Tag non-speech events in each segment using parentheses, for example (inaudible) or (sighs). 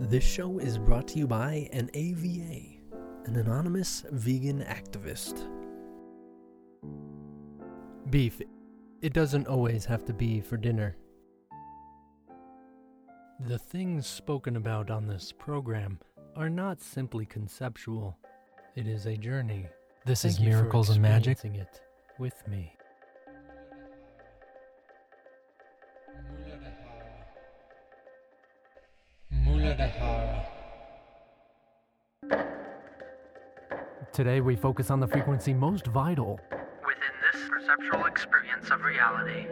This show is brought to you by an AVA, an anonymous vegan activist. Beef. It doesn't always have to be for dinner. The things spoken about on this program are not simply conceptual. It is a journey. This Thank is Miracles and Magic. experiencing it with me. Today we focus on the frequency most vital within this perceptual experience of reality.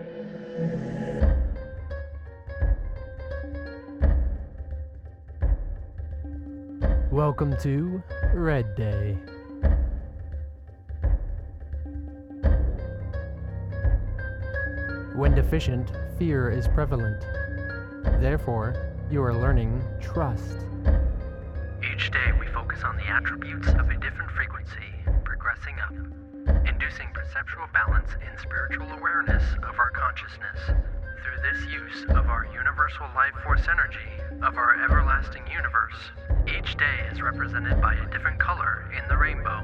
Welcome to Red Day. When deficient, fear is prevalent. Therefore, you are learning trust. Each day we focus on the attributes of a different frequency, progressing up, inducing perceptual balance in spiritual awareness of our consciousness. Through this use of our universal life force energy of our everlasting universe, each day is represented by a different color in the rainbow.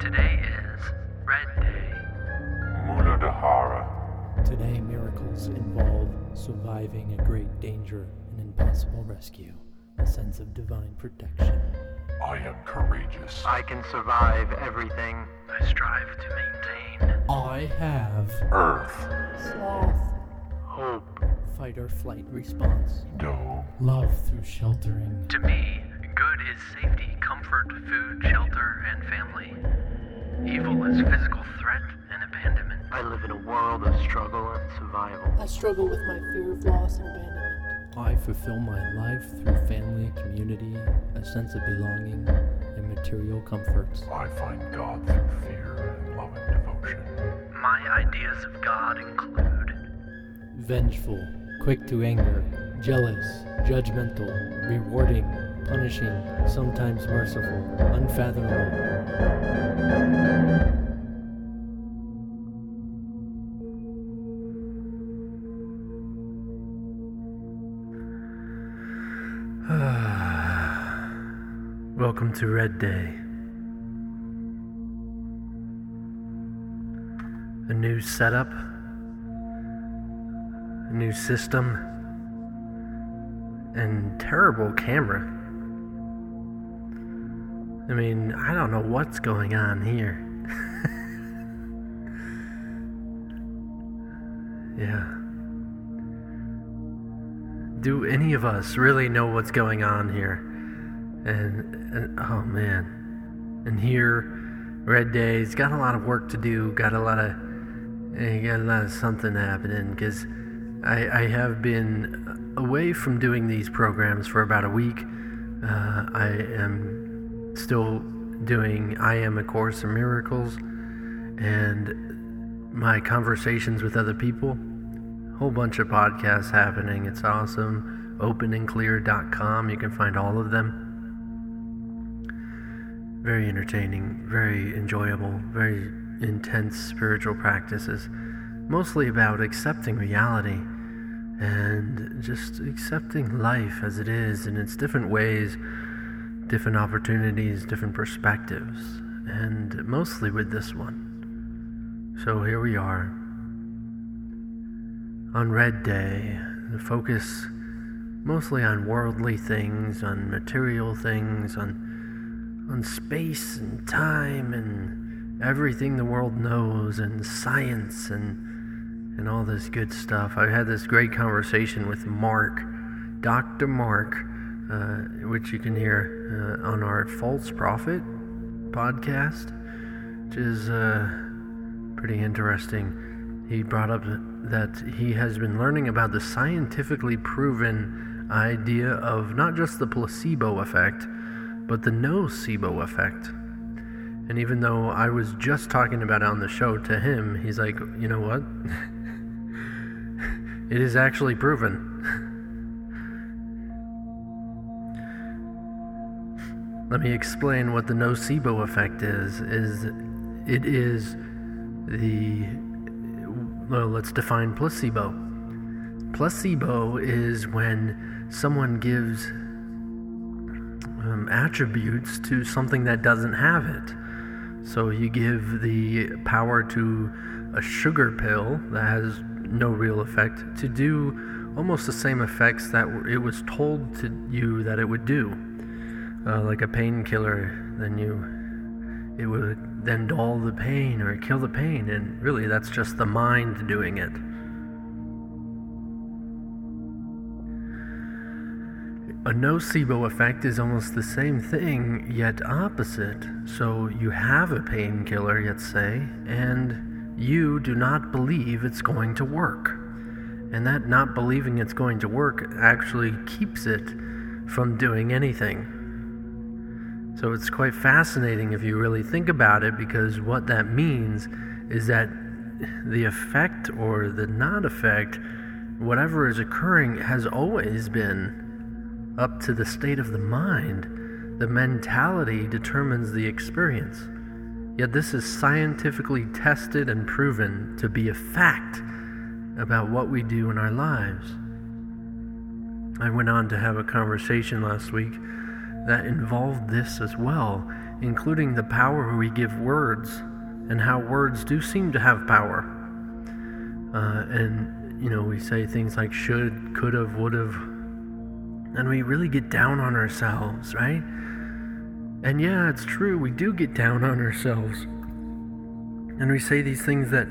Today is Red Day. Muladhara. Today, miracles involve surviving a great danger, an impossible rescue, a sense of divine protection. I am courageous. I can survive everything I strive to maintain. I have Earth. sloth, Hope. fight or flight response, Dome. love through sheltering, To me, good is safety, comfort, food, shelter, and family. Evil is physical threat and abandonment. I live in a world of struggle and survival. I struggle with my fear of loss and abandonment. I fulfill my life through family, community, a sense of belonging, and material comforts. I find God through fear and love, and devotion. My ideas of God include Vengeful, quick to anger, jealous, judgmental, rewarding, punishing, sometimes merciful, unfathomable. Welcome to Red Day. A new setup, a new system, and terrible camera. I mean, I don't know what's going on here. (laughs) yeah. Do any of us really know what's going on here? And, and oh man, and here, Red Day's got a lot of work to do. Got a lot of, eh, got a lot of something happening because I, I have been away from doing these programs for about a week. Uh, I am still doing I Am a Course in Miracles and my conversations with other people. Whole bunch of podcasts happening. It's awesome. Openandclear.com. You can find all of them very entertaining, very enjoyable, very intense spiritual practices, mostly about accepting reality and just accepting life as it is in its different ways, different opportunities, different perspectives, and mostly with this one. So here we are on Red Day, the focus mostly on worldly things, on material things, on on space and time and everything the world knows and science and and all this good stuff. I had this great conversation with Mark, Dr. Mark, uh, which you can hear uh, on our False Prophet podcast, which is uh, pretty interesting. He brought up that he has been learning about the scientifically proven idea of not just the placebo effect, but the nocebo effect. And even though I was just talking about it on the show to him, he's like, you know what? (laughs) it is actually proven. Let me explain what the nocebo effect is. Is it is the well, let's define placebo. Placebo is when someone gives um, attributes to something that doesn't have it. So you give the power to a sugar pill that has no real effect to do almost the same effects that it was told to you that it would do. Uh, like a painkiller, then you it would then dull the pain or kill the pain, and really that's just the mind doing it. A nocebo effect is almost the same thing, yet opposite. So you have a painkiller, let's say, and you do not believe it's going to work. And that not believing it's going to work actually keeps it from doing anything. So it's quite fascinating if you really think about it, because what that means is that the effect or the not effect, whatever is occurring, has always been up to the state of the mind. The mentality determines the experience. Yet this is scientifically tested and proven to be a fact about what we do in our lives. I went on to have a conversation last week that involved this as well, including the power we give words and how words do seem to have power. Uh, and, you know, we say things like should, could have, would have, and we really get down on ourselves, right? And yeah, it's true, we do get down on ourselves. And we say these things that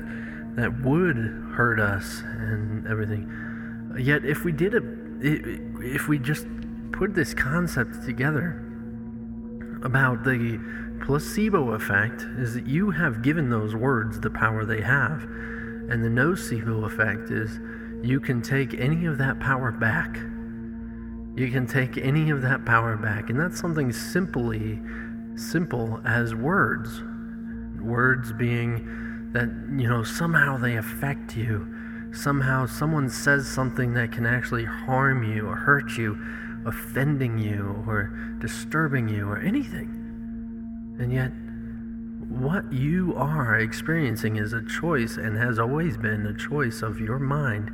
that would hurt us and everything. Yet if we did it if we just put this concept together about the placebo effect is that you have given those words the power they have. And the nocebo effect is you can take any of that power back you can take any of that power back. And that's something simply simple as words. Words being that, you know, somehow they affect you. Somehow someone says something that can actually harm you or hurt you, offending you or disturbing you or anything. And yet, what you are experiencing is a choice and has always been a choice of your mind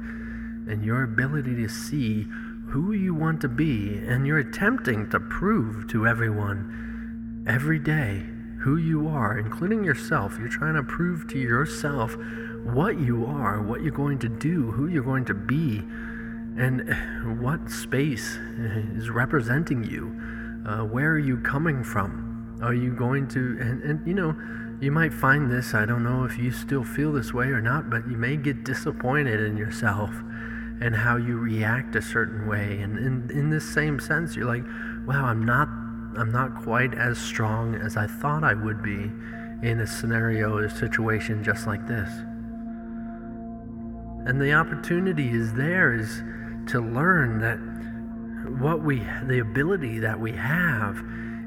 and your ability to see who you want to be, and you're attempting to prove to everyone every day who you are, including yourself. You're trying to prove to yourself what you are, what you're going to do, who you're going to be, and (sighs) what space is representing you. Uh, where are you coming from? Are you going to, and, and you know, you might find this, I don't know if you still feel this way or not, but you may get disappointed in yourself and how you react a certain way. And in, in this same sense, you're like, wow, I'm not I'm not quite as strong as I thought I would be in a scenario or a situation just like this. And the opportunity is there is to learn that what we the ability that we have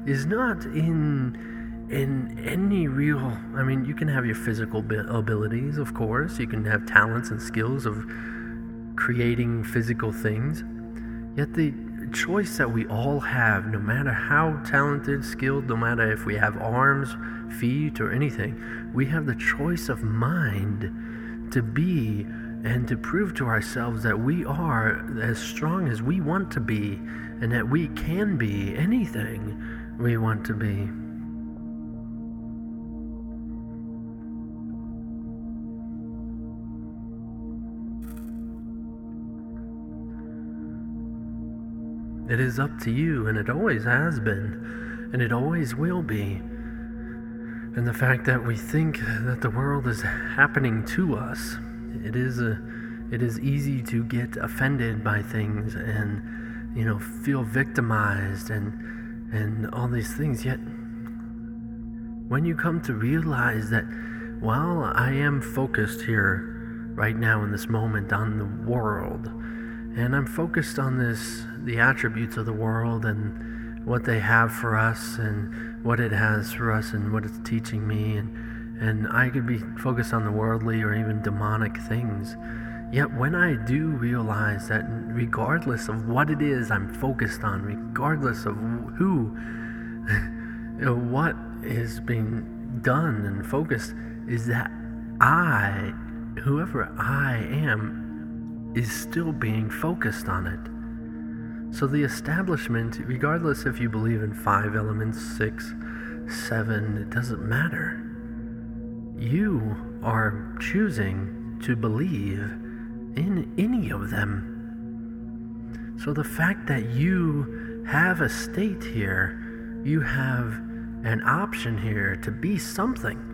is not in in any real I mean you can have your physical abilities of course you can have talents and skills of creating physical things. Yet the choice that we all have, no matter how talented, skilled, no matter if we have arms, feet, or anything, we have the choice of mind to be and to prove to ourselves that we are as strong as we want to be and that we can be anything we want to be. It is up to you, and it always has been, and it always will be. And the fact that we think that the world is happening to us, it is a, it is easy to get offended by things and you know feel victimized and and all these things. Yet when you come to realize that while I am focused here right now in this moment on the world And I'm focused on this the attributes of the world and what they have for us and what it has for us and what it's teaching me and and I could be focused on the worldly or even demonic things. Yet when I do realize that regardless of what it is I'm focused on, regardless of who (laughs) what is being done and focused is that I whoever I am is still being focused on it. So the establishment, regardless if you believe in five elements, six, seven, it doesn't matter. You are choosing to believe in any of them. So the fact that you have a state here, you have an option here to be something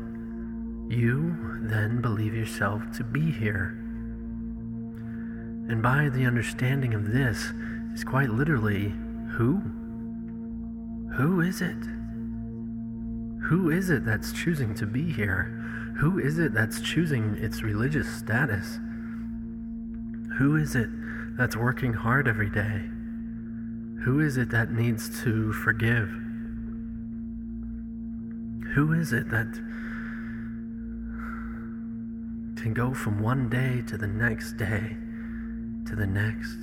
you then believe yourself to be here. And by the understanding of this is quite literally who? Who is it? Who is it that's choosing to be here? Who is it that's choosing its religious status? Who is it that's working hard every day? Who is it that needs to forgive? Who is it that can go from one day to the next day to the next,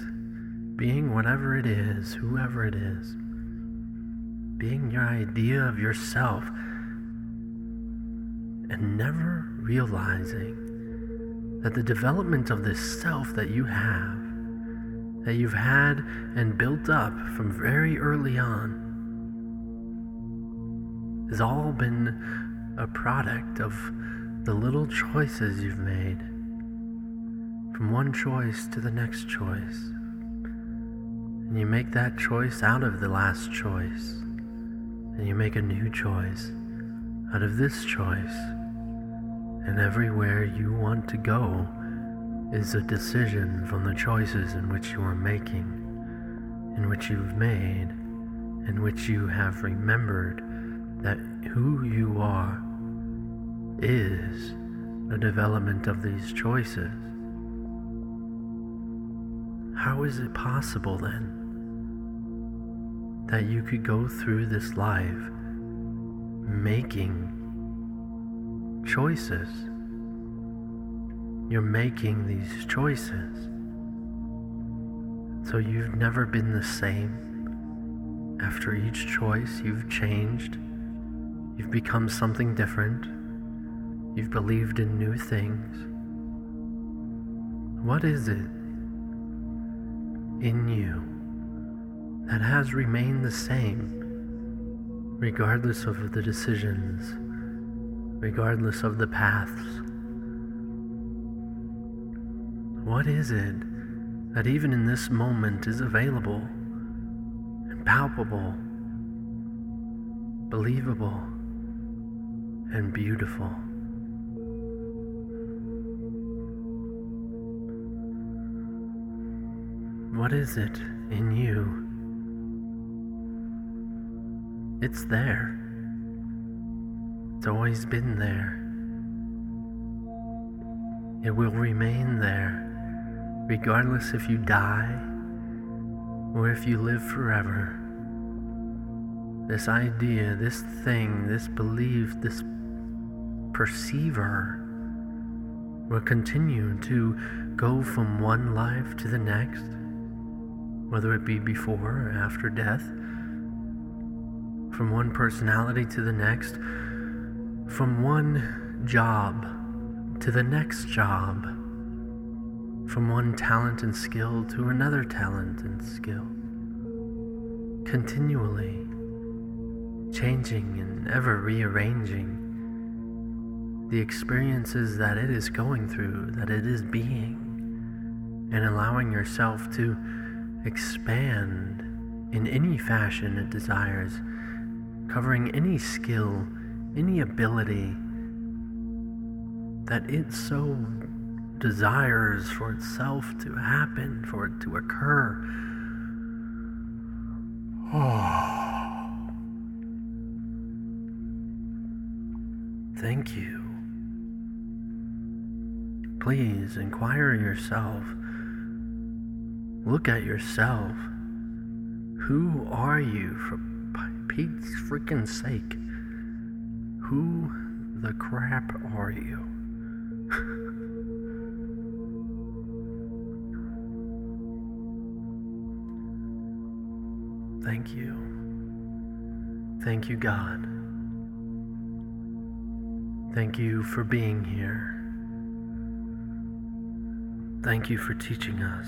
being whatever it is, whoever it is, being your idea of yourself, and never realizing that the development of this self that you have, that you've had and built up from very early on, has all been a product of the little choices you've made from one choice to the next choice. And you make that choice out of the last choice. And you make a new choice out of this choice. And everywhere you want to go is a decision from the choices in which you are making, in which you've made, in which you have remembered that who you are is the development of these choices. How is it possible then that you could go through this life making choices? You're making these choices. So you've never been the same. After each choice, you've changed. You've become something different. You've believed in new things. What is it in you that has remained the same, regardless of the decisions, regardless of the paths? What is it that even in this moment is available and palpable, believable, and beautiful? What is it in you? It's there. It's always been there. It will remain there, regardless if you die or if you live forever. This idea, this thing, this belief, this perceiver will continue to go from one life to the next whether it be before or after death, from one personality to the next, from one job to the next job, from one talent and skill to another talent and skill, continually changing and ever rearranging the experiences that it is going through, that it is being, and allowing yourself to expand in any fashion it desires, covering any skill, any ability that it so desires for itself to happen, for it to occur. (sighs) Thank you. Please inquire yourself Look at yourself. Who are you, for Pete's freaking sake? Who the crap are you? (laughs) Thank you. Thank you, God. Thank you for being here. Thank you for teaching us.